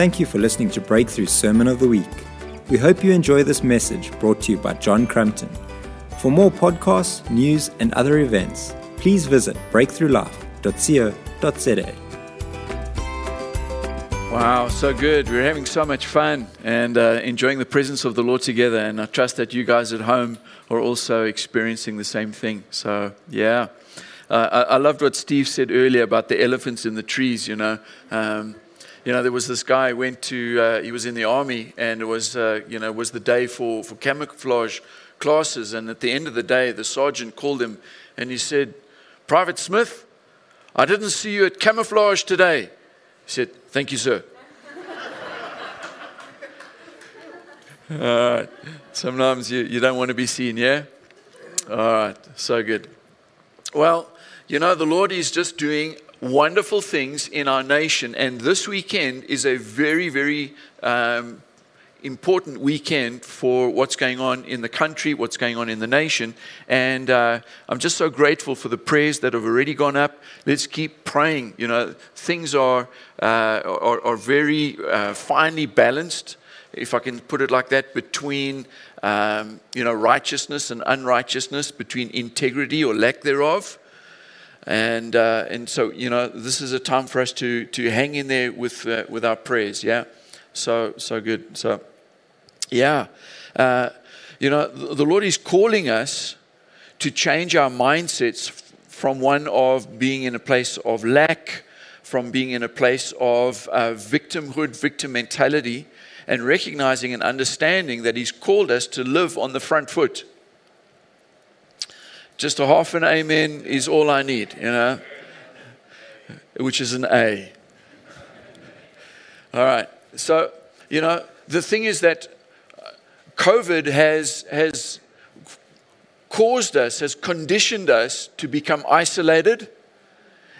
Thank you for listening to Breakthru Sermon of the Week. We hope you enjoy this message brought to you by John Crumpton. For more podcasts, news, and other events, please visit breakthroughlife.co.za. Wow, so good. We're having so much fun and uh, enjoying the presence of the Lord together. And I trust that you guys at home are also experiencing the same thing. So, yeah. Uh, I, I, loved what Steve said earlier about the elephants in the trees, you know. Um, you know, there was this guy went to, uh, he was in the army and it was, uh, you know, was the day for, for camouflage classes. And at the end of the day, the sergeant called him and he said, Private Smith, I didn't see you at camouflage today. He said, Thank you, sir. All right. Sometimes you, you don't want to be seen, yeah? All right. So good. Well, you know, the Lord is just doing wonderful things in our nation, and this weekend is a very, very um, important weekend for what's going on in the country, what's going on in the nation. And uh, I'm just so grateful for the prayers that have already gone up. Let's keep praying. You know, things are, uh, are, are, very uh, finely balanced, if I can put it like that, between. Um, you know, righteousness and unrighteousness, between integrity or lack thereof. And, uh, and so, you know, this is a time for us to, to hang in there with, uh, with our prayers, yeah? So, so good. So, yeah. Uh, you know, the Lord is calling us to change our mindsets from one of being in a place of lack, from being in a place of uh, victimhood, victim mentality, and recognizing and understanding that He's called us to live on the front foot. Just a half an amen is all I need, you know, which is an A. All right. So, you know, the thing is that uh, COVID has, has caused us, has conditioned us to become isolated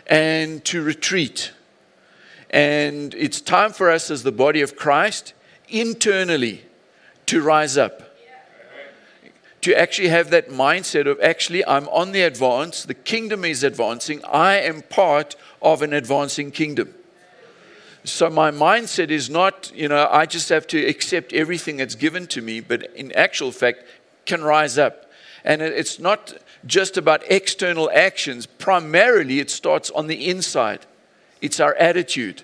and to retreat. And it's time for us as the body of Christ internally to rise up to actually have that mindset of actually, I'm on the advance, the kingdom is advancing, I am part of an advancing kingdom. So my mindset is not, you know, I just have to accept everything that's given to me, but in actual fact, can rise up. And it's not just about external actions, primarily, it starts on the inside. It's our attitude.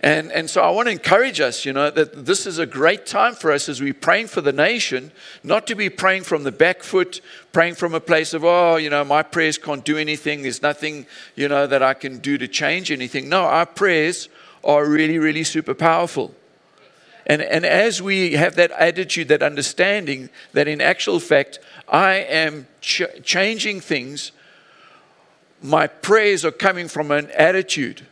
And, and so I want to encourage us, you know, that this is a great time for us as we're praying for the nation, not to be praying from the back foot, praying from a place of, oh, you know, my prayers can't do anything. There's nothing, you know, that I can do to change anything. No, our prayers are really, really super powerful. And, and as we have that attitude, that understanding that in actual fact, I am ch- changing things, my prayers are coming from an attitude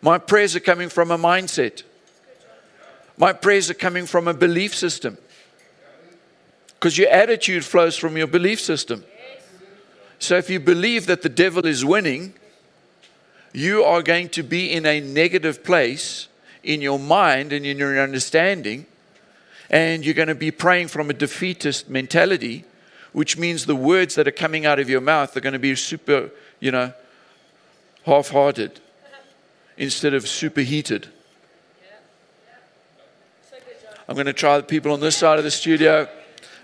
my prayers are coming from a mindset. My prayers are coming from a belief system. Because your attitude flows from your belief system. So if you believe that the devil is winning, you are going to be in a negative place in your mind and in your understanding. And you're going to be praying from a defeatist mentality, which means the words that are coming out of your mouth are going to be super, you know, half hearted instead of superheated. I'm going to try the people on this side of the studio.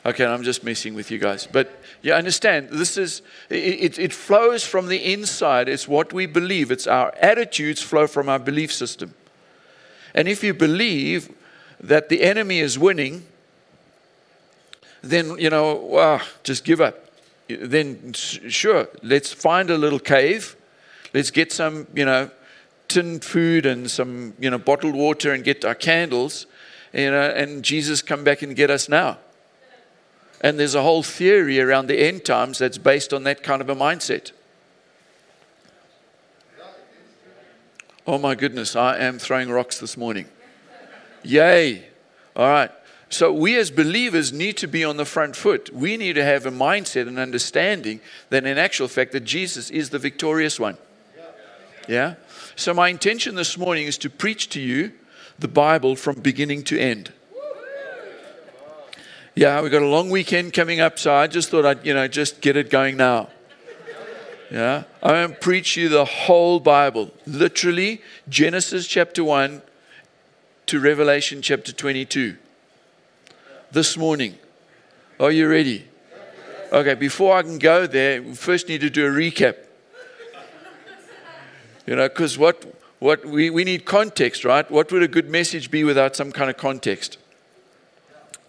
Okay, I'm just messing with you guys. But you understand, this is, it, it, flows from the inside. It's what we believe. It's our attitudes flow from our belief system. And if you believe that the enemy is winning, then, you know, well, just give up. Then, sure, let's find a little cave. Let's get some, you know, tinned food and some, you know, bottled water and get our candles, you know, and Jesus come back and get us now. And there's a whole theory around the end times that's based on that kind of a mindset. Oh my goodness, I am throwing rocks this morning. Yay. All right. So, we as believers need to be on the front foot. We need to have a mindset and understanding that, in actual fact, that Jesus is the victorious one. Yeah? So, my intention this morning is to preach to you the Bible from beginning to end. Yeah, we've got a long weekend coming up, so I just thought I'd, you know, just get it going now. Yeah, I'm going to preach you the whole Bible, literally Genesis chapter 1 to Revelation chapter 22. This morning. Are you ready? Okay, before I can go there, we first need to do a recap. You know, because what, what we, we need context, right? What would a good message be without some kind of context?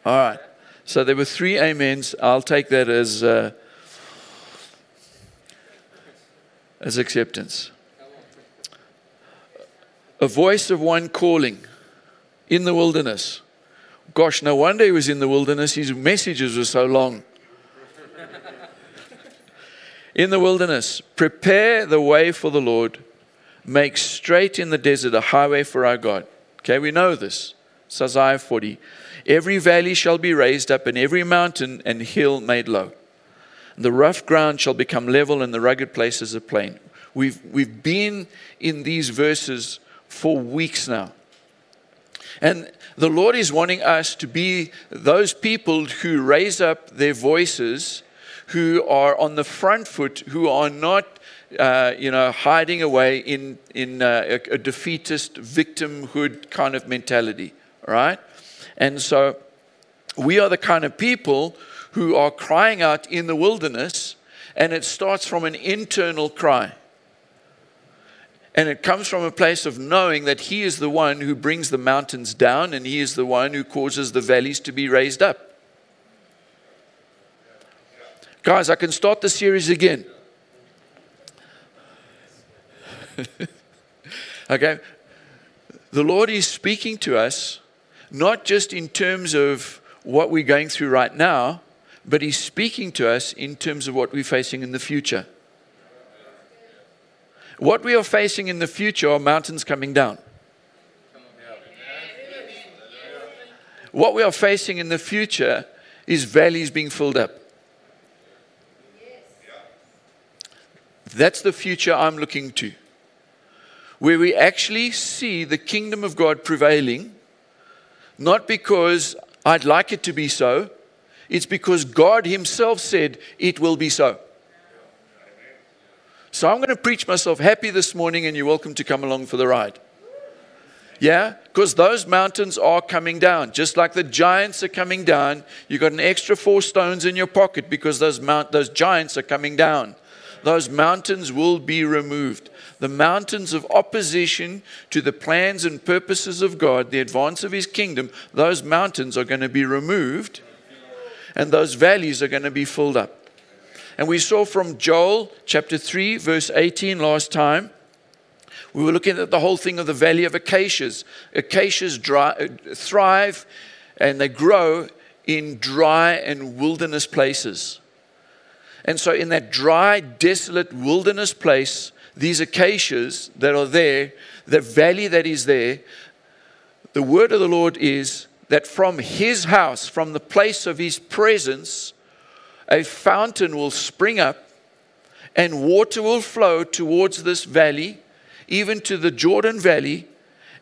All right. So there were three amens. I'll take that as, uh, as acceptance. A voice of one calling in the wilderness. Gosh, no wonder he was in the wilderness. His messages were so long. in the wilderness, prepare the way for the Lord Make straight in the desert a highway for our God. Okay, we know this. It's Isaiah 40. Every valley shall be raised up, and every mountain and hill made low. The rough ground shall become level, and the rugged places a plain. We've, we've been in these verses for weeks now. And the Lord is wanting us to be those people who raise up their voices, who are on the front foot, who are not uh, you know, hiding away in, in uh, a, a, defeatist victimhood kind of mentality, right? And so we are the kind of people who are crying out in the wilderness, and it starts from an internal cry. And it comes from a place of knowing that He is the one who brings the mountains down, and He is the one who causes the valleys to be raised up. Guys, I can start the series again. okay? The Lord is speaking to us not just in terms of what we're going through right now, but He's speaking to us in terms of what we're facing in the future. What we are facing in the future are mountains coming down. What we are facing in the future is valleys being filled up. That's the future I'm looking to where we actually see the kingdom of God prevailing, not because I'd like it to be so, it's because God Himself said it will be so. So I'm going to preach myself happy this morning, and you're welcome to come along for the ride. Yeah? Because those mountains are coming down. Just like the giants are coming down, you've got an extra four stones in your pocket because those, mount, those giants are coming down. Those mountains will be removed the mountains of opposition to the plans and purposes of God, the advance of His kingdom, those mountains are going to be removed and those valleys are going to be filled up. And we saw from Joel chapter 3, verse 18 last time. We were looking at the whole thing of the valley of acacias. Acacias dry, uh, thrive and they grow in dry and wilderness places. And so, in that dry, desolate wilderness place, these acacias that are there, the valley that is there, the word of the Lord is that from his house, from the place of his presence, a fountain will spring up and water will flow towards this valley, even to the Jordan Valley,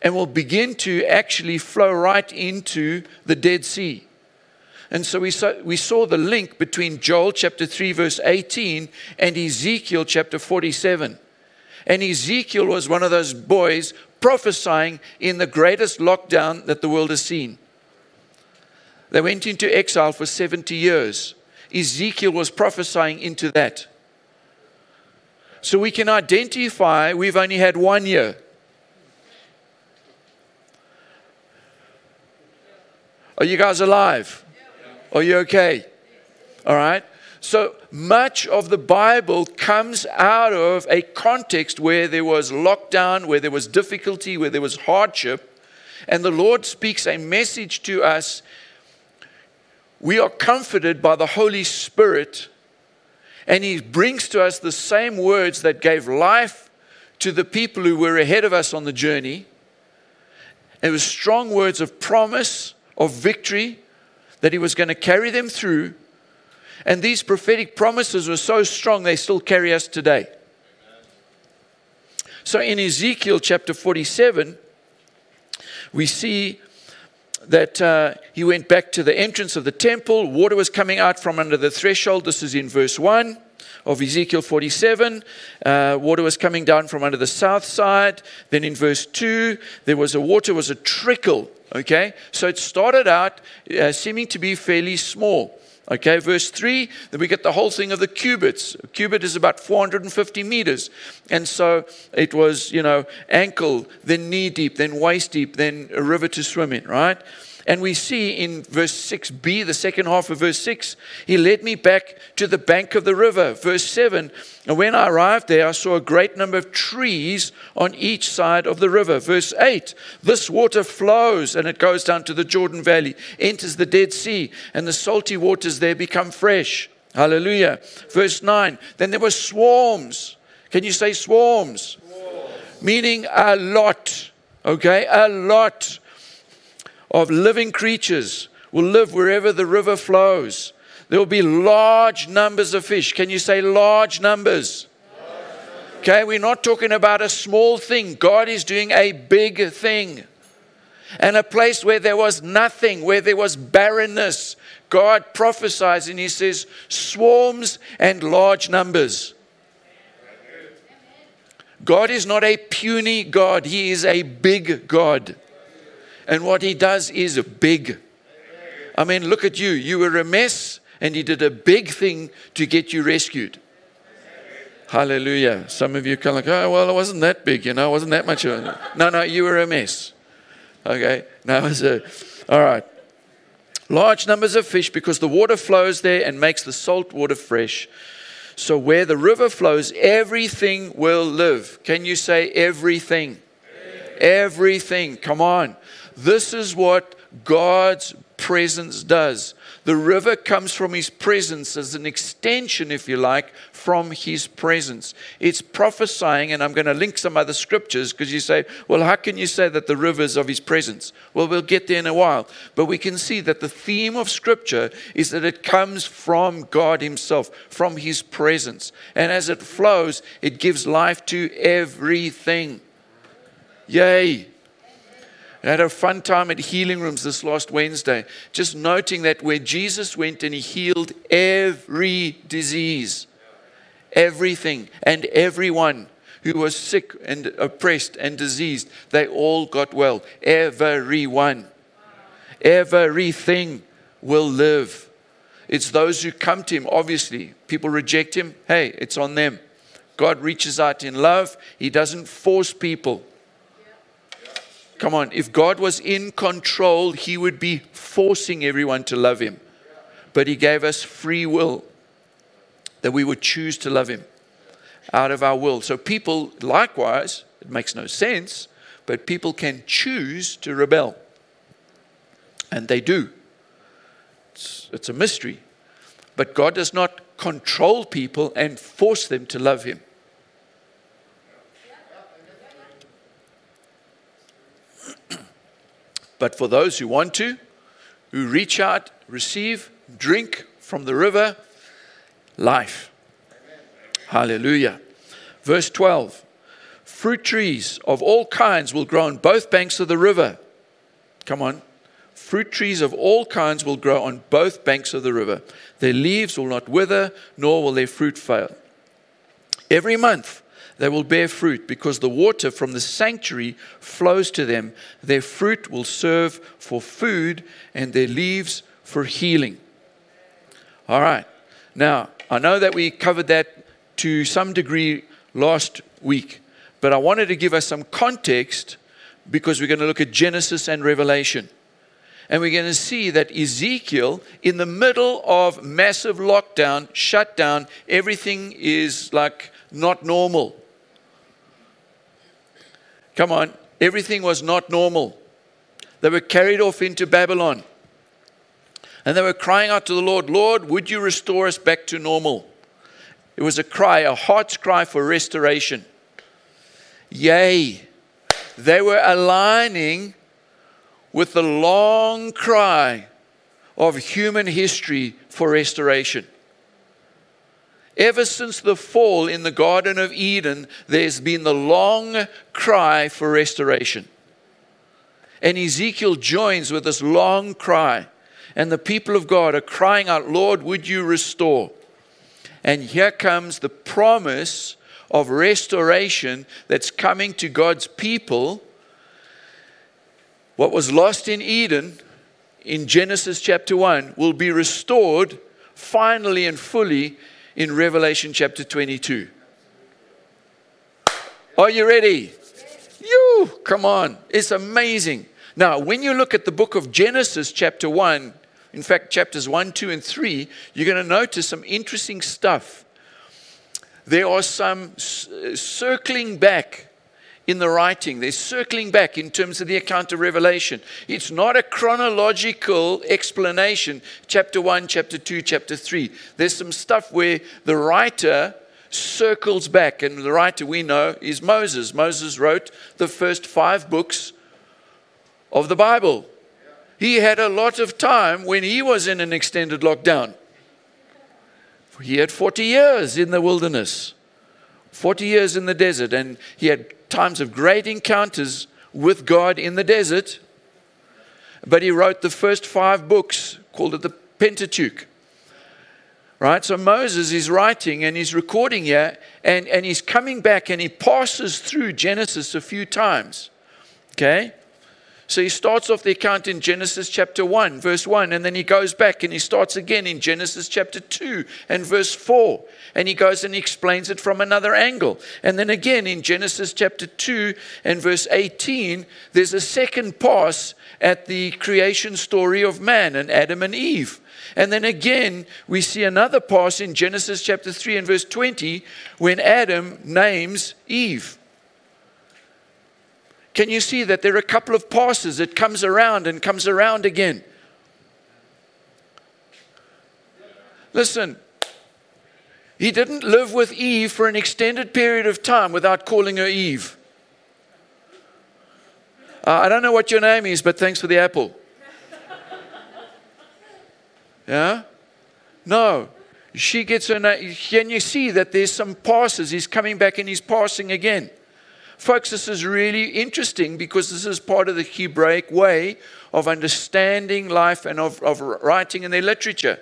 and will begin to actually flow right into the Dead Sea. And so we saw, we saw the link between Joel chapter 3, verse 18, and Ezekiel chapter 47. And Ezekiel was one of those boys prophesying in the greatest lockdown that the world has seen. They went into exile for 70 years. Ezekiel was prophesying into that. So we can identify we've only had one year. Are you guys alive? Are you okay? All right. So much of the Bible comes out of a context where there was lockdown, where there was difficulty, where there was hardship. And the Lord speaks a message to us. We are comforted by the Holy Spirit, and He brings to us the same words that gave life to the people who were ahead of us on the journey. It was strong words of promise, of victory, that He was going to carry them through and these prophetic promises were so strong, they still carry us today. So in Ezekiel chapter 47, we see that uh, he went back to the entrance of the temple. Water was coming out from under the threshold. This is in verse 1 of Ezekiel 47, uh, water was coming down from under the south side. Then in verse 2, there was a water was a trickle. Okay, so it started out uh, seeming to be fairly small. Okay, verse 3, then we get the whole thing of the cubits. A cubit is about 450 meters. And so it was, you know, ankle, then knee deep, then waist deep, then a river to swim in, right? And we see in verse 6b, the second half of verse 6, he led me back to the bank of the river. Verse 7, and when I arrived there, I saw a great number of trees on each side of the river. Verse 8, this water flows and it goes down to the Jordan Valley, enters the Dead Sea, and the salty waters there become fresh. Hallelujah. Verse 9, then there were swarms. Can you say swarms? swarms. Meaning a lot. Okay, a lot of living creatures will live wherever the river flows. There will be large numbers of fish. Can you say large numbers? Okay, we're not talking about a small thing. God is doing a big thing. And a place where there was nothing, where there was barrenness, God prophesies and He says, swarms and large numbers. God is not a puny God, He is a big God. And what he does is big. I mean, look at you. You were a mess, and he did a big thing to get you rescued. Hallelujah. Some of you kind of like, oh, well, it wasn't that big, you know, it wasn't that much. Of a... No, no, you were a mess. Okay? Now, it's a, all right. Large numbers of fish because the water flows there and makes the salt water fresh. So, where the river flows, everything will live. Can you say everything? Everything. Come on. This is what God's presence does. The river comes from His presence as an extension, if you like, from His presence. It's prophesying, and I'm going to link some other scriptures because you say, well, how can you say that the river is of His presence? Well, we'll get there in a while. But we can see that the theme of Scripture is that it comes from God Himself, from His presence. And as it flows, it gives life to everything. Yay! I had a fun time at healing rooms this last Wednesday, just noting that where Jesus went and he healed every disease, everything, and everyone who was sick and oppressed and diseased, they all got well. Everyone, everything will live. It's those who come to him, obviously. People reject him. Hey, it's on them. God reaches out in love, He doesn't force people. Come on, if God was in control, He would be forcing everyone to love Him. But He gave us free will that we would choose to love Him out of our will. So, people, likewise, it makes no sense, but people can choose to rebel. And they do. It's, it's a mystery. But God does not control people and force them to love Him. But for those who want to, who reach out, receive, drink from the river, life. Hallelujah. Verse 12 Fruit trees of all kinds will grow on both banks of the river. Come on. Fruit trees of all kinds will grow on both banks of the river. Their leaves will not wither, nor will their fruit fail. Every month, they will bear fruit because the water from the sanctuary flows to them. Their fruit will serve for food and their leaves for healing. All right. Now, I know that we covered that to some degree last week, but I wanted to give us some context because we're going to look at Genesis and Revelation. And we're going to see that Ezekiel, in the middle of massive lockdown, shutdown, everything is like not normal. Come on, everything was not normal. They were carried off into Babylon. And they were crying out to the Lord, Lord, would you restore us back to normal? It was a cry, a heart's cry for restoration. Yea, they were aligning with the long cry of human history for restoration. Ever since the fall in the Garden of Eden, there's been the long cry for restoration. And Ezekiel joins with this long cry. And the people of God are crying out, Lord, would you restore? And here comes the promise of restoration that's coming to God's people. What was lost in Eden in Genesis chapter 1 will be restored finally and fully in Revelation chapter 22. Are you ready? You, come on. It's amazing. Now, when you look at the book of Genesis, chapter 1, in fact, chapters 1, 2, and 3, you're going to notice some interesting stuff. There are some uh, circling back in the writing. They're circling back in terms of the account of Revelation. It's not a chronological explanation, chapter 1, chapter 2, chapter 3. There's some stuff where the writer circles back, and the writer we know is Moses. Moses wrote the first five books of the Bible. He had a lot of time when he was in an extended lockdown. He had 40 years in the wilderness, 40 years in the desert, and he had times of great encounters with God in the desert. But he wrote the first five books, called it the Pentateuch. Right? So Moses is writing and he's recording here, and, and he's coming back and he passes through Genesis a few times. Okay? So he starts off the account in Genesis chapter 1, verse 1, and then he goes back and he starts again in Genesis chapter 2 and verse 4. And he goes and he explains it from another angle. And then again in Genesis chapter 2 and verse 18, there's a second pass at the creation story of man and Adam and Eve. And then again, we see another pass in Genesis chapter 3 and verse 20 when Adam names Eve. Can you see that there are a couple of passes? It comes around and comes around again. Listen, he didn't live with Eve for an extended period of time without calling her Eve. Uh, I don't know what your name is, but thanks for the apple. Yeah? No. She gets her name. Can you see that there's some passes? He's coming back and he's passing again. Folks, this is really interesting because this is part of the Hebraic way of understanding life and of, of writing in their literature.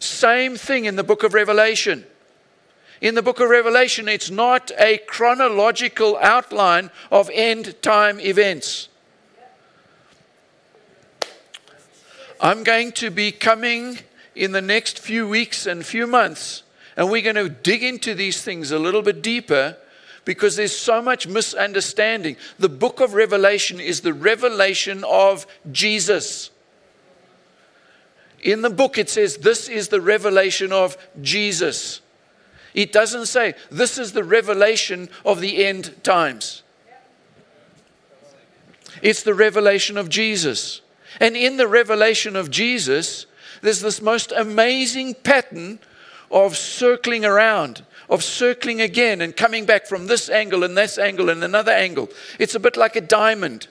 Same thing in the book of Revelation. In the book of Revelation, it's not a chronological outline of end time events. I'm going to be coming in the next few weeks and few months, and we're going to dig into these things a little bit deeper because there's so much misunderstanding. The book of Revelation is the revelation of Jesus. In the book, it says, This is the revelation of Jesus. It doesn't say, This is the revelation of the end times. It's the revelation of Jesus. And in the revelation of Jesus, there's this most amazing pattern of circling around, of circling again and coming back from this angle and this angle and another angle. It's a bit like a diamond.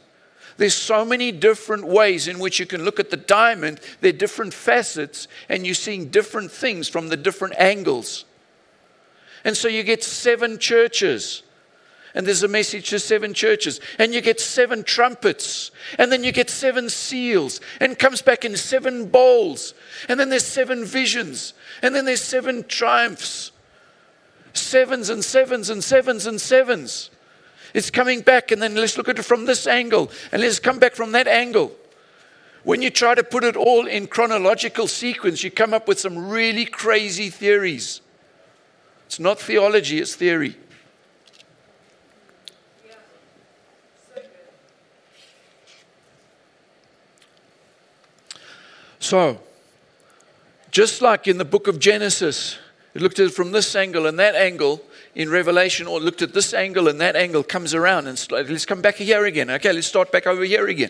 There's so many different ways in which you can look at the diamond. There are different facets, and you're seeing different things from the different angles. And so you get seven churches and there's a message to seven churches, and you get seven trumpets, and then you get seven seals, and comes back in seven bowls, and then there's seven visions, and then there's seven triumphs. Sevens and sevens and sevens and sevens. It's coming back, and then let's look at it from this angle, and let's come back from that angle. When you try to put it all in chronological sequence, you come up with some really crazy theories. It's not theology, it's theory. So, just like in the book of Genesis, it looked at it from this angle and that angle in Revelation, or looked at this angle and that angle comes around. And let's come back here again. Okay, let's start back over here again.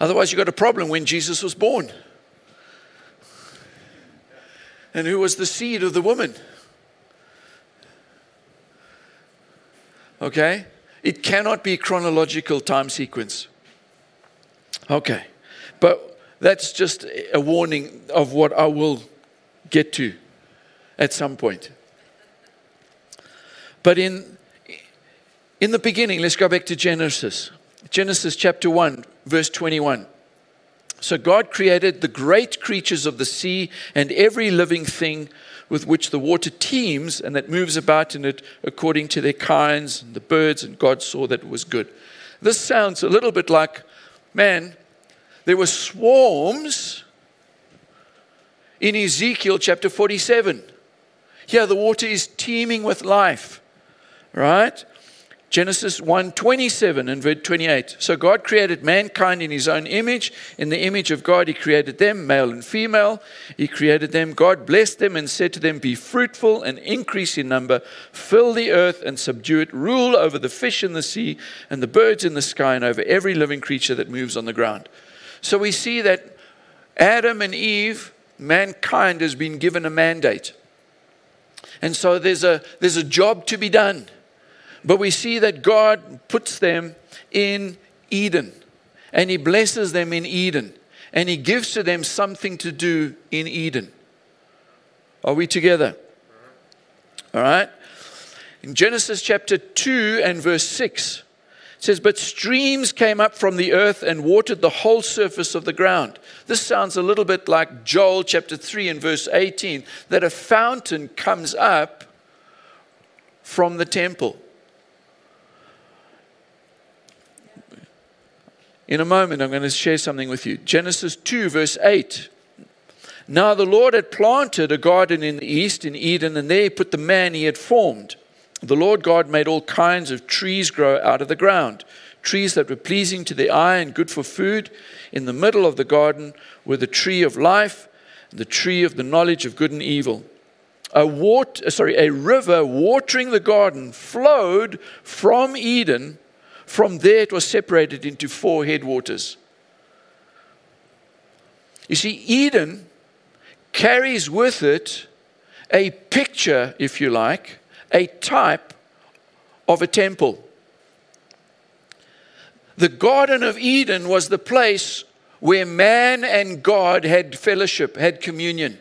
Otherwise, you've got a problem when Jesus was born. And who was the seed of the woman? Okay? It cannot be chronological time sequence. Okay. But that's just a warning of what I will get to at some point. But in, in the beginning, let's go back to Genesis. Genesis chapter 1, verse 21. So God created the great creatures of the sea and every living thing with which the water teems and that moves about in it according to their kinds, and the birds, and God saw that it was good. This sounds a little bit like, man, there were swarms in Ezekiel chapter 47. Here, the water is teeming with life, right? Genesis 1 27 and verse 28. So God created mankind in his own image. In the image of God, he created them, male and female. He created them. God blessed them and said to them, Be fruitful and increase in number, fill the earth and subdue it, rule over the fish in the sea and the birds in the sky, and over every living creature that moves on the ground. So we see that Adam and Eve, mankind, has been given a mandate. And so there's a, there's a job to be done. But we see that God puts them in Eden and He blesses them in Eden and He gives to them something to do in Eden. Are we together? All right. In Genesis chapter 2 and verse 6, it says, But streams came up from the earth and watered the whole surface of the ground. This sounds a little bit like Joel chapter 3 and verse 18, that a fountain comes up from the temple. In a moment, I'm going to share something with you. Genesis 2, verse 8. Now the Lord had planted a garden in the east, in Eden, and there he put the man he had formed. The Lord God made all kinds of trees grow out of the ground, trees that were pleasing to the eye and good for food. In the middle of the garden were the tree of life, and the tree of the knowledge of good and evil. A, water, uh, sorry, a river watering the garden flowed from Eden from there, it was separated into four headwaters. You see, Eden carries with it a picture, if you like, a type of a temple. The Garden of Eden was the place where man and God had fellowship, had communion.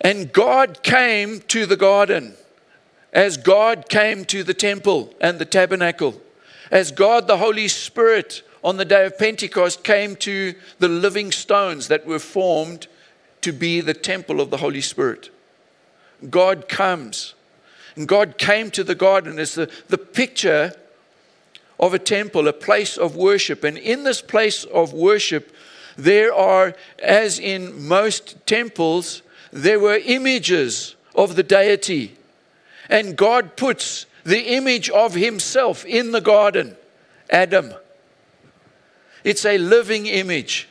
And God came to the garden as God came to the temple and the tabernacle, as God the Holy Spirit on the day of Pentecost came to the living stones that were formed to be the temple of the Holy Spirit. God comes. And God came to the garden as the, the picture of a temple, a place of worship. And in this place of worship, there are, as in most temples, there were images of the deity and God puts the image of Himself in the garden Adam. It's a living image.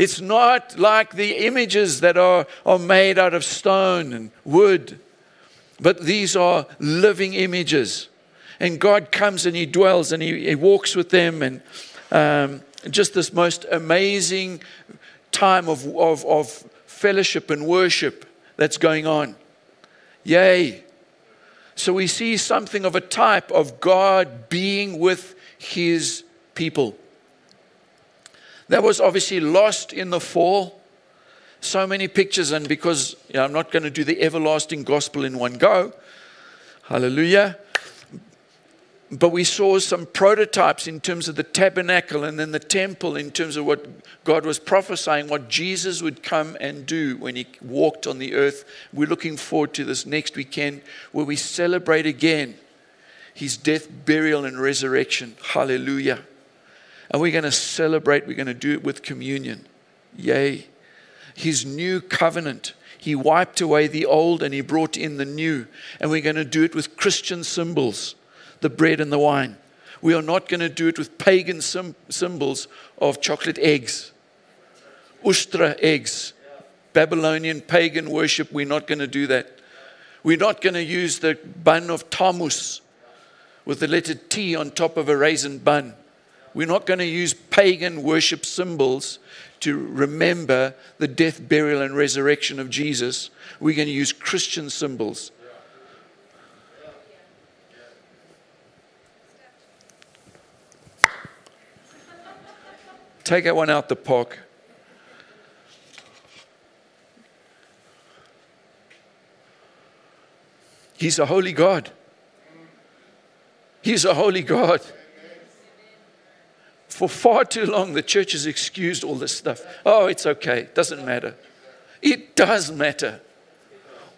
It's not like the images that are, are made out of stone and wood, but these are living images. And God comes and He dwells and He, he walks with them, and um, just this most amazing time of, of, of fellowship and worship that's going on. Yay. So we see something of a type of God being with his people. That was obviously lost in the fall. So many pictures, and because you know, I'm not going to do the everlasting gospel in one go, hallelujah but we saw some prototypes in terms of the tabernacle and then the temple in terms of what God was prophesying, what Jesus would come and do when he walked on the earth. We're looking forward to this next weekend where we celebrate again his death, burial, and resurrection. Hallelujah. And we're going to celebrate, we're going to do it with communion. Yay. His new covenant. He wiped away the old and he brought in the new. And we're going to do it with Christian symbols the bread and the wine. We are not going to do it with pagan symbols of chocolate eggs, ustra eggs, Babylonian pagan worship. We're not going to do that. We're not going to use the bun of Tammuz with the letter T on top of a raisin bun. We're not going to use pagan worship symbols to remember the death, burial, and resurrection of Jesus. We're going to use Christian symbols Take that one out the park. He's a holy God. He's a holy God. For far too long, the church has excused all this stuff. Oh, it's okay. It doesn't matter. It does matter.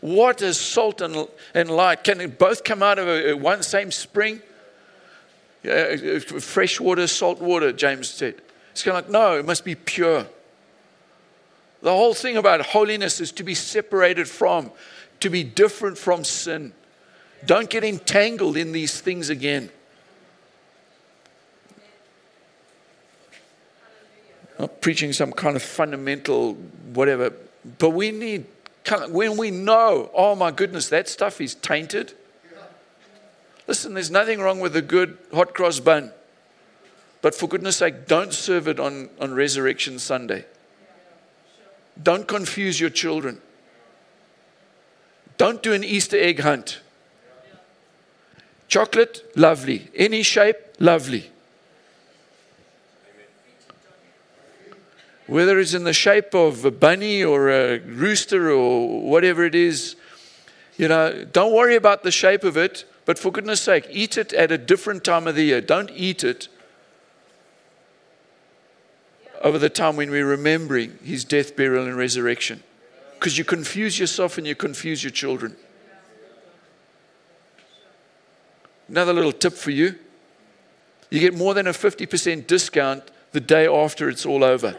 What is salt and, and light? Can it both come out of a, one same spring? Fresh water, salt water, James said. It's kind of like, no, it must be pure. The whole thing about holiness is to be separated from, to be different from sin. Don't get entangled in these things again. Not preaching some kind of fundamental whatever, but we need, when we know, oh my goodness, that stuff is tainted. Listen, there's nothing wrong with a good hot cross bun. But for goodness sake, don't serve it on, on Resurrection Sunday. Don't confuse your children. Don't do an Easter egg hunt. Chocolate, lovely. Any shape, lovely. Whether it's in the shape of a bunny or a rooster or whatever it is, you know, don't worry about the shape of it, but for goodness sake, eat it at a different time of the year. Don't eat it over the time when we're remembering his death, burial, and resurrection. Because you confuse yourself and you confuse your children. Another little tip for you you get more than a 50% discount the day after it's all over.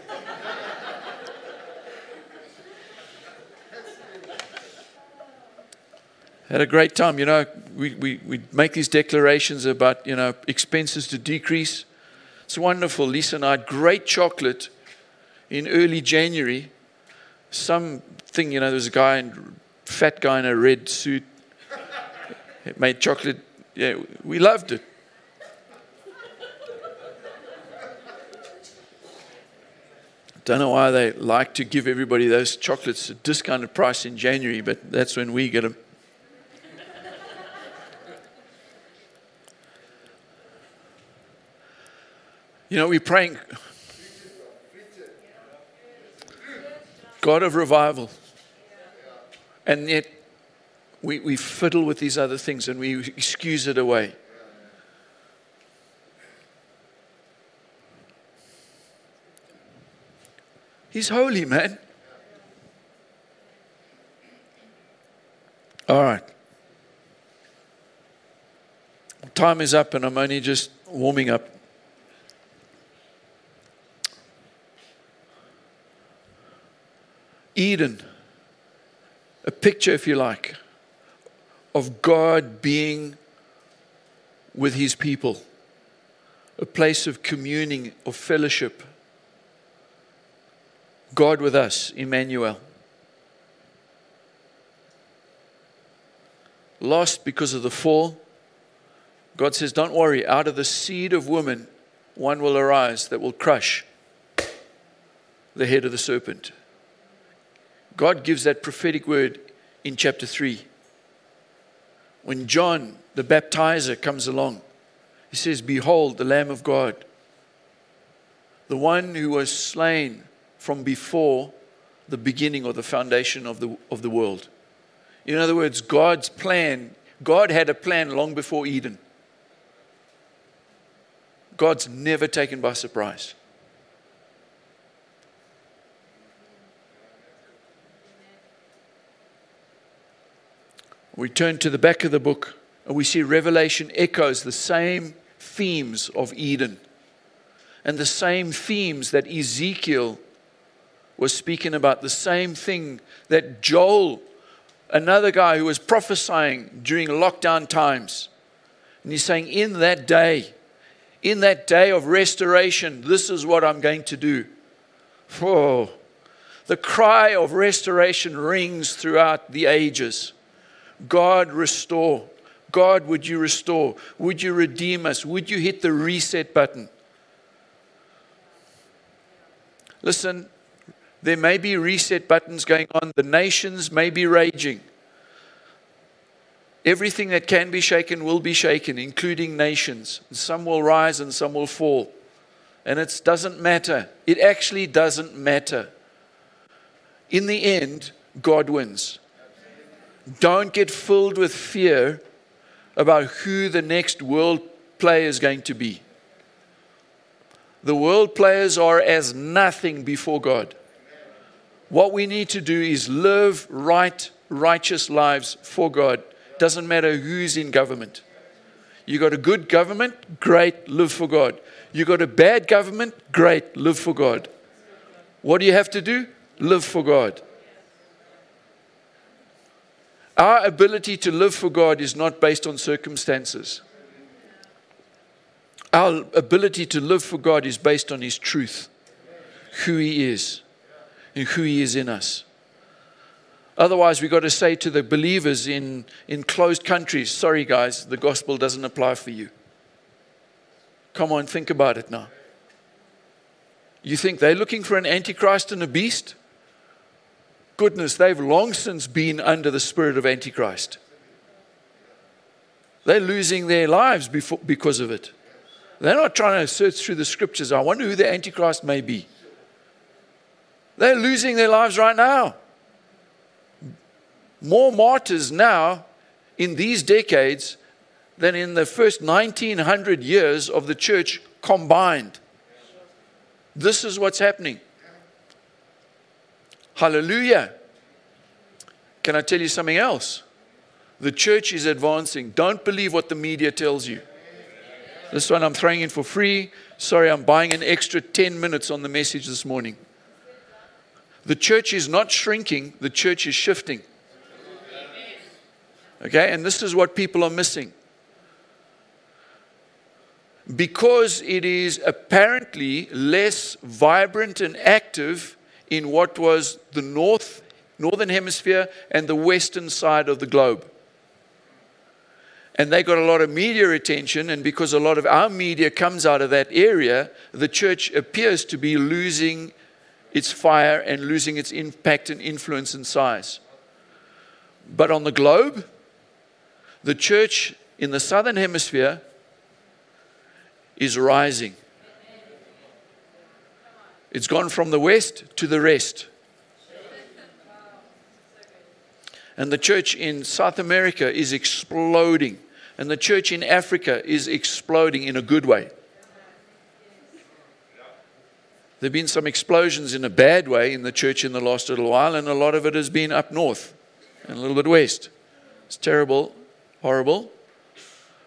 Had a great time. You know, we, we, we make these declarations about, you know, expenses to decrease. It's wonderful. Lisa and I had great chocolate in early January. Something, you know, there was a guy, in, fat guy in a red suit, it made chocolate. Yeah, we loved it. Don't know why they like to give everybody those chocolates at discounted price in January, but that's when we get them. You know, we're praying, God of revival. And yet, we, we fiddle with these other things and we excuse it away. He's holy, man. All right. Time is up, and I'm only just warming up. Eden, a picture, if you like, of God being with his people, a place of communing, of fellowship. God with us, Emmanuel. Lost because of the fall. God says, Don't worry, out of the seed of woman, one will arise that will crush the head of the serpent. God gives that prophetic word in chapter 3. When John, the baptizer, comes along, he says, Behold, the Lamb of God, the one who was slain from before the beginning or the foundation of the, of the world. In other words, God's plan, God had a plan long before Eden. God's never taken by surprise. We turn to the back of the book and we see Revelation echoes the same themes of Eden and the same themes that Ezekiel was speaking about, the same thing that Joel, another guy who was prophesying during lockdown times, and he's saying, In that day, in that day of restoration, this is what I'm going to do. Oh, the cry of restoration rings throughout the ages. God, restore. God, would you restore? Would you redeem us? Would you hit the reset button? Listen, there may be reset buttons going on. The nations may be raging. Everything that can be shaken will be shaken, including nations. Some will rise and some will fall. And it doesn't matter. It actually doesn't matter. In the end, God wins. Don't get filled with fear about who the next world player is going to be. The world players are as nothing before God. What we need to do is live right, righteous lives for God. Doesn't matter who's in government. You got a good government, great, live for God. You got a bad government, great, live for God. What do you have to do? Live for God. Our ability to live for God is not based on circumstances. Our ability to live for God is based on His truth, who He is, and who He is in us. Otherwise, we've got to say to the believers in, in closed countries, sorry guys, the gospel doesn't apply for you. Come on, think about it now. You think they're looking for an antichrist and a beast? Goodness, they've long since been under the spirit of antichrist. They're losing their lives before, because of it. They're not trying to search through the scriptures. I wonder who the antichrist may be. They're losing their lives right now. More martyrs now in these decades than in the first 1900 years of the church combined. This is what's happening. Hallelujah. Can I tell you something else? The church is advancing. Don't believe what the media tells you. This one I'm throwing in for free. Sorry, I'm buying an extra 10 minutes on the message this morning. The church is not shrinking, the church is shifting. Okay, and this is what people are missing because it is apparently less vibrant and active in what was the north, northern hemisphere and the western side of the globe. And they got a lot of media attention, and because a lot of our media comes out of that area, the church appears to be losing its fire and losing its impact and influence and size. But on the globe, the church in the southern hemisphere is rising. It's gone from the west to the rest. And the church in South America is exploding. And the church in Africa is exploding in a good way. There have been some explosions in a bad way in the church in the last little while, and a lot of it has been up north and a little bit west. It's terrible, horrible.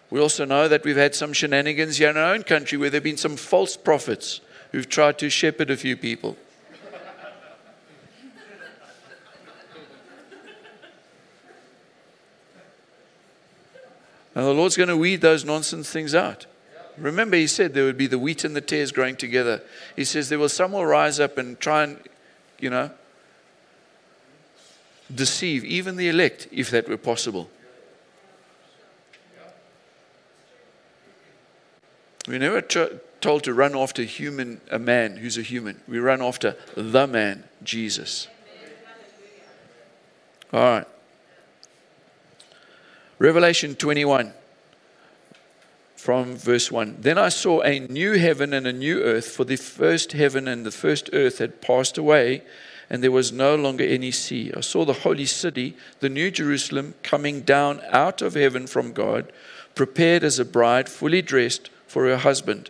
We also know that we've had some shenanigans here in our own country where there have been some false prophets who've tried to shepherd a few people. Now, the Lord's going to weed those nonsense things out. Remember, He said there would be the wheat and the tares growing together. He says there will some will rise up and try and, you know, deceive even the elect if that were possible. We're never told to run after human, a man who's a human. We run after the man, Jesus. All right. Revelation 21 from verse 1. Then I saw a new heaven and a new earth, for the first heaven and the first earth had passed away, and there was no longer any sea. I saw the holy city, the new Jerusalem, coming down out of heaven from God, prepared as a bride, fully dressed for her husband.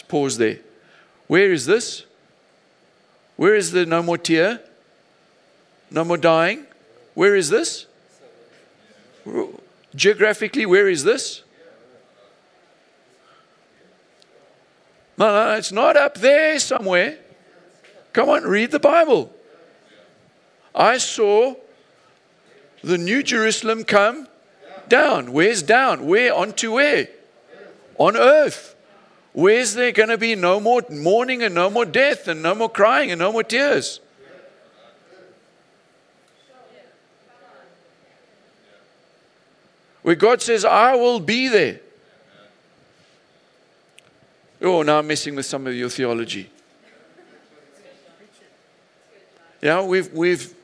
Let's pause there. Where is this? Where is the no more tear? No more dying? Where is this? Geographically, where is this? No, no, it's not up there somewhere. Come on, read the Bible. I saw the New Jerusalem come down? Where's down? Where? Onto where? On earth. Where's there going to be no more mourning and no more death and no more crying and no more tears? Where God says, I will be there. Oh, now I'm messing with some of your theology. Yeah, we've, we've,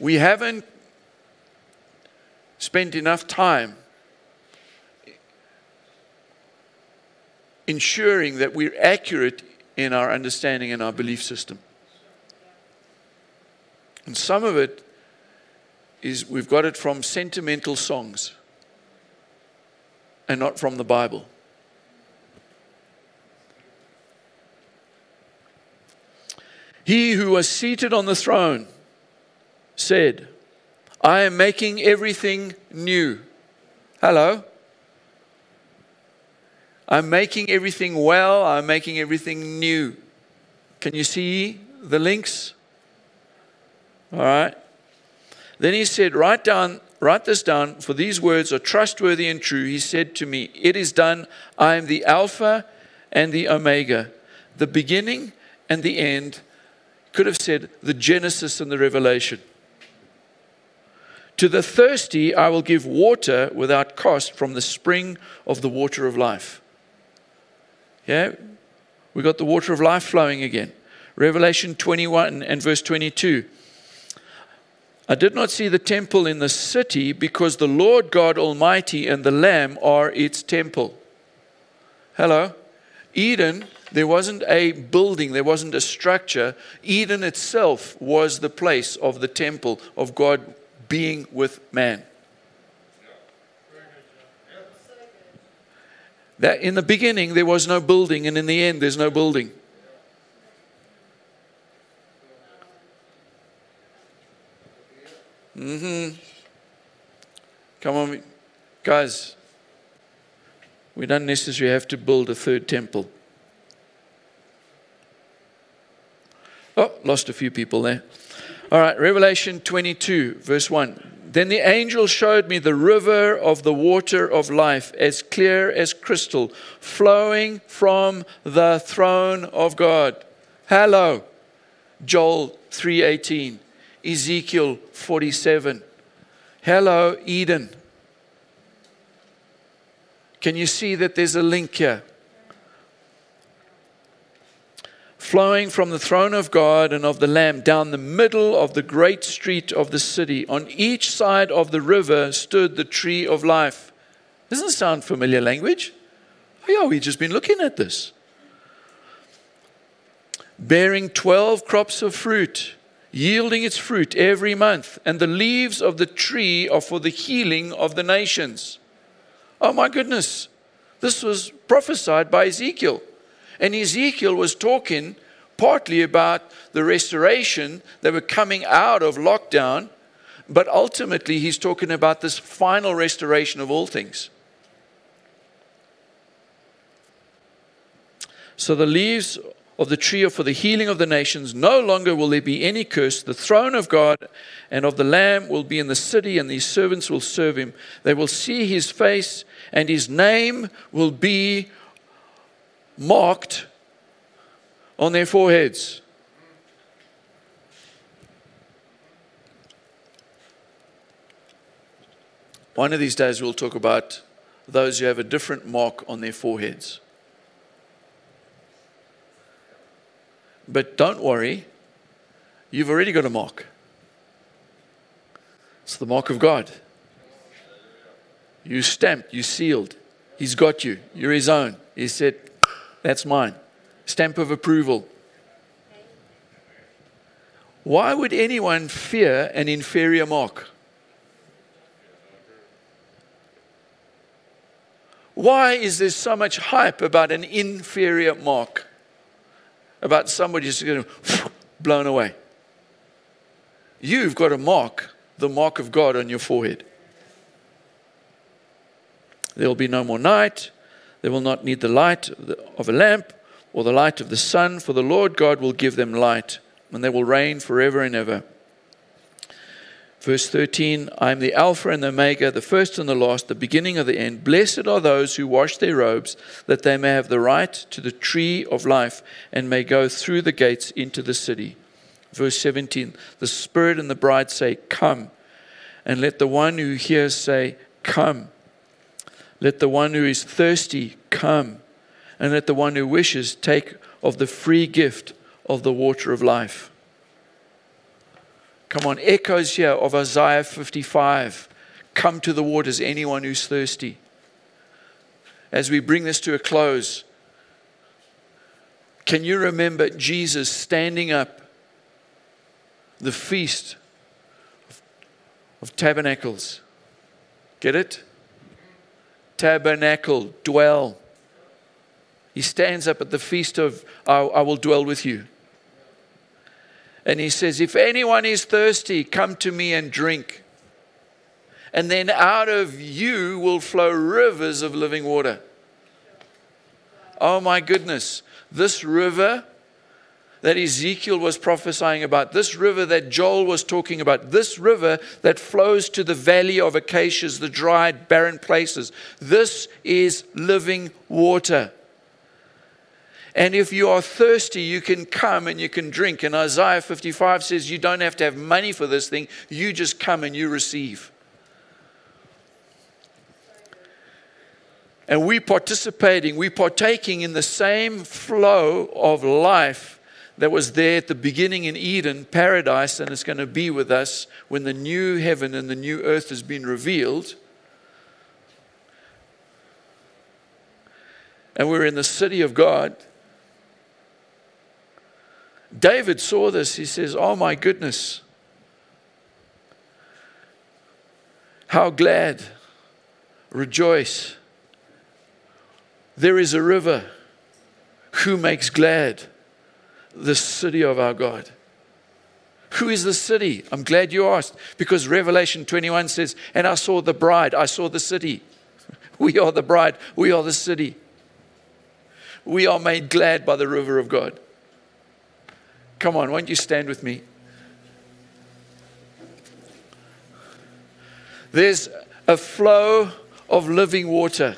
we haven't spent enough time ensuring that we're accurate in our understanding and our belief system. And some of it is we've got it from sentimental songs and not from the Bible. He who was seated on the throne said, I am making everything new. Hello? I'm making everything well, I'm making everything new. Can you see the links? All right. Then he said, Write down, write this down, for these words are trustworthy and true. He said to me, It is done. I am the Alpha and the Omega, the beginning and the end. Could have said the Genesis and the Revelation. To the thirsty, I will give water without cost from the spring of the water of life. Yeah, we got the water of life flowing again. Revelation 21 and verse 22. I did not see the temple in the city because the Lord God Almighty and the Lamb are its temple. Hello? Eden, there wasn't a building, there wasn't a structure. Eden itself was the place of the temple of God being with man. That in the beginning there was no building, and in the end there's no building. Mm-hmm. Come on, guys. We don't necessarily have to build a third temple. Oh, lost a few people there. All right, Revelation 22, verse 1. Then the angel showed me the river of the water of life, as clear as crystal, flowing from the throne of God. Hello. Joel 3:18, Ezekiel 47. Hello Eden. Can you see that there's a link here? Flowing from the throne of God and of the Lamb down the middle of the great street of the city. On each side of the river stood the tree of life. Doesn't sound familiar language? Oh, yeah, we've just been looking at this. Bearing 12 crops of fruit, yielding its fruit every month, and the leaves of the tree are for the healing of the nations. Oh, my goodness. This was prophesied by Ezekiel. And Ezekiel was talking partly about the restoration that were coming out of lockdown, but ultimately he's talking about this final restoration of all things. So the leaves of the tree are for the healing of the nations. No longer will there be any curse. The throne of God and of the Lamb will be in the city, and these servants will serve him. They will see his face, and his name will be marked on their foreheads. One of these days, we'll talk about those who have a different mark on their foreheads. But don't worry, you've already got a mark. It's the mark of God. You stamped, you sealed. He's got you. You're his own. He said, that's mine. Stamp of approval. Why would anyone fear an inferior mark? Why is there so much hype about an inferior mark? About somebody just getting blown away. You've got a mark, the mark of God on your forehead. There will be no more night, they will not need the light of a lamp or the light of the sun, for the Lord God will give them light, and they will reign forever and ever. Verse 13 I am the Alpha and the Omega, the first and the last, the beginning of the end. Blessed are those who wash their robes, that they may have the right to the tree of life and may go through the gates into the city. Verse 17 The Spirit and the bride say, Come. And let the one who hears say, Come. Let the one who is thirsty come. and let the one who wishes take of the free gift of the water of life. Come on, echoes here of Isaiah 55. Come to the waters, anyone who's thirsty. As we bring this to a close, can you remember Jesus standing up the feast of, of tabernacles? Get it? Tabernacle, dwell. He stands up at the feast of, I, I will dwell with you. And he says, If anyone is thirsty, come to me and drink. And then out of you will flow rivers of living water. Oh my goodness. This river that Ezekiel was prophesying about, this river that Joel was talking about, this river that flows to the valley of acacias, the dried, barren places, this is living water. And if you are thirsty, you can come and you can drink. And Isaiah 55 says you don't have to have money for this thing, you just come and you receive. And we participating, we partaking in the same flow of life that was there at the beginning in Eden, paradise, and it's going to be with us when the new heaven and the new earth has been revealed. And we're in the city of God. David saw this. He says, Oh my goodness. How glad, rejoice. There is a river who makes glad the city of our God. Who is the city? I'm glad you asked because Revelation 21 says, And I saw the bride, I saw the city. We are the bride, we are the city. We are made glad by the river of God. Come on, won't you stand with me? There's a flow of living water.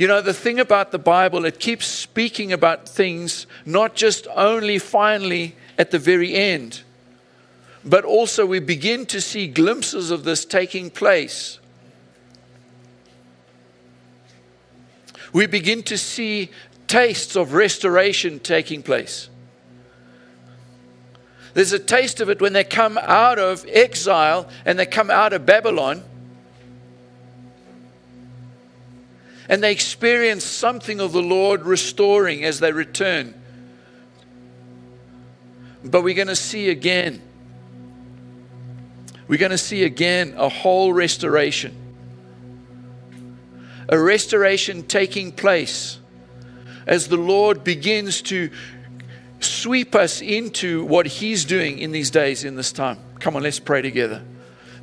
You know, the thing about the Bible, it keeps speaking about things not just only finally at the very end, but also we begin to see glimpses of this taking place. We begin to see tastes of restoration taking place. There's a taste of it when they come out of exile and they come out of Babylon and they experience something of the Lord restoring as they return. But we're going to see again, we're going to see again a whole restoration. A restoration taking place as the Lord begins to sweep us into what He's doing in these days, in this time. Come on, let's pray together.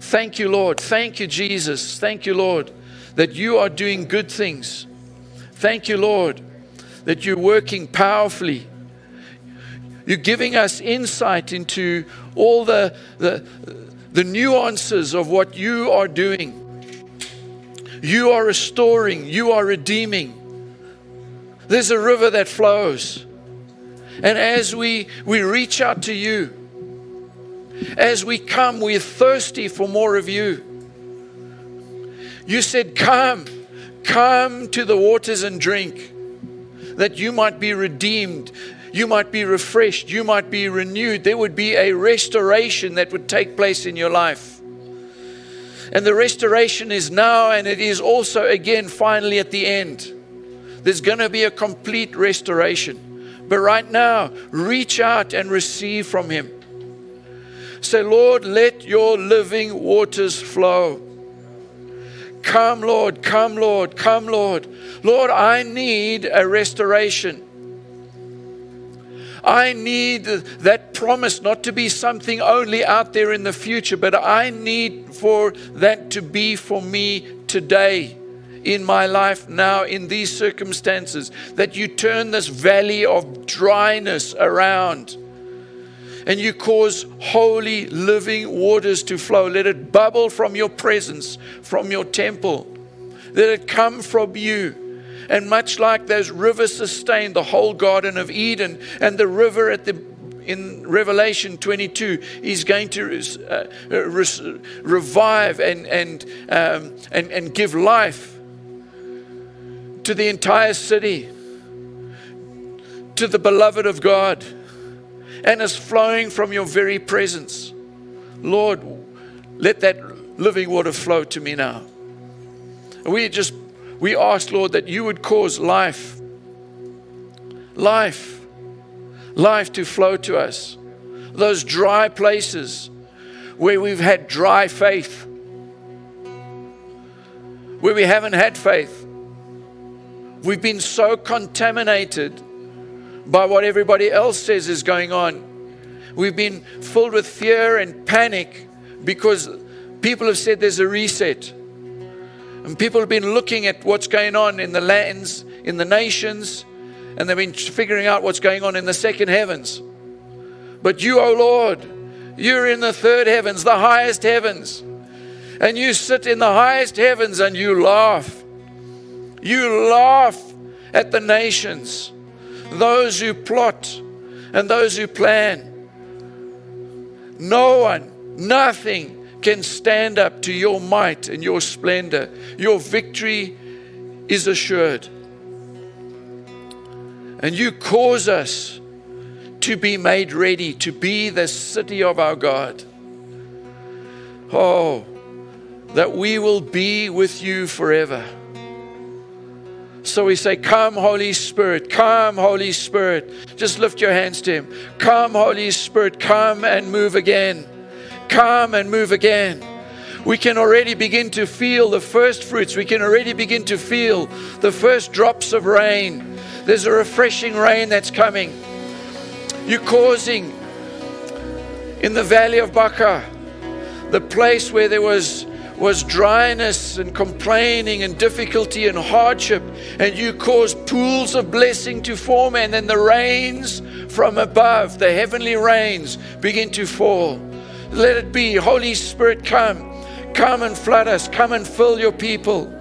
Thank you, Lord. Thank you, Jesus. Thank you, Lord, that you are doing good things. Thank you, Lord, that you're working powerfully. You're giving us insight into all the, the, the nuances of what you are doing. You are restoring, you are redeeming. There's a river that flows. And as we, we reach out to you, as we come, we're thirsty for more of you. You said, Come, come to the waters and drink, that you might be redeemed, you might be refreshed, you might be renewed. There would be a restoration that would take place in your life. And the restoration is now, and it is also again finally at the end. There's going to be a complete restoration. But right now, reach out and receive from Him. Say, Lord, let your living waters flow. Come, Lord, come, Lord, come, Lord. Lord, I need a restoration. I need that promise not to be something only out there in the future, but I need for that to be for me today in my life now in these circumstances, that you turn this valley of dryness around and you cause holy living waters to flow. Let it bubble from your presence, from your temple. Let it come from you. And much like those rivers sustained the whole Garden of Eden and the river at the in Revelation 22 is going to uh, revive and, and, um, and, and give life to the entire city, to the beloved of God, and is flowing from your very presence. Lord, let that living water flow to me now. We just we ask, Lord, that you would cause life, life, life to flow to us. Those dry places where we've had dry faith, where we haven't had faith. We've been so contaminated by what everybody else says is going on. We've been filled with fear and panic because people have said there's a reset. And people have been looking at what's going on in the lands, in the nations, and they've been figuring out what's going on in the second heavens. But you, O oh Lord, you're in the third heavens, the highest heavens. And you sit in the highest heavens and you laugh. You laugh at the nations, those who plot and those who plan. No one, nothing can stand up to your might and your splendor. Your victory is assured. And you cause us to be made ready to be the city of our God. Oh, that we will be with you forever. So we say, Come, Holy Spirit, come, Holy Spirit. Just lift your hands to Him. Come, Holy Spirit, come and move again. Come and move again. We can already begin to feel the first fruits. We can already begin to feel the first drops of rain. There's a refreshing rain that's coming. You're causing in the valley of Baca, the place where there was was dryness and complaining and difficulty and hardship, and you caused pools of blessing to form, and then the rains from above, the heavenly rains, begin to fall. Let it be. Holy Spirit, come. Come and flood us. Come and fill your people.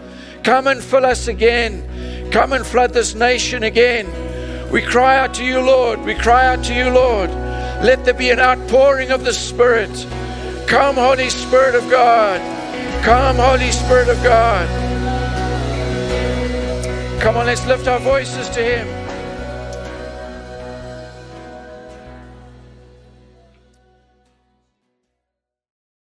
Come and fill us again. Come and flood this nation again. We cry out to you, Lord. We cry out to you, Lord. Let there be an outpouring of the Spirit. Come, Holy Spirit of God. Come, Holy Spirit of God. Come on, let's lift our voices to Him.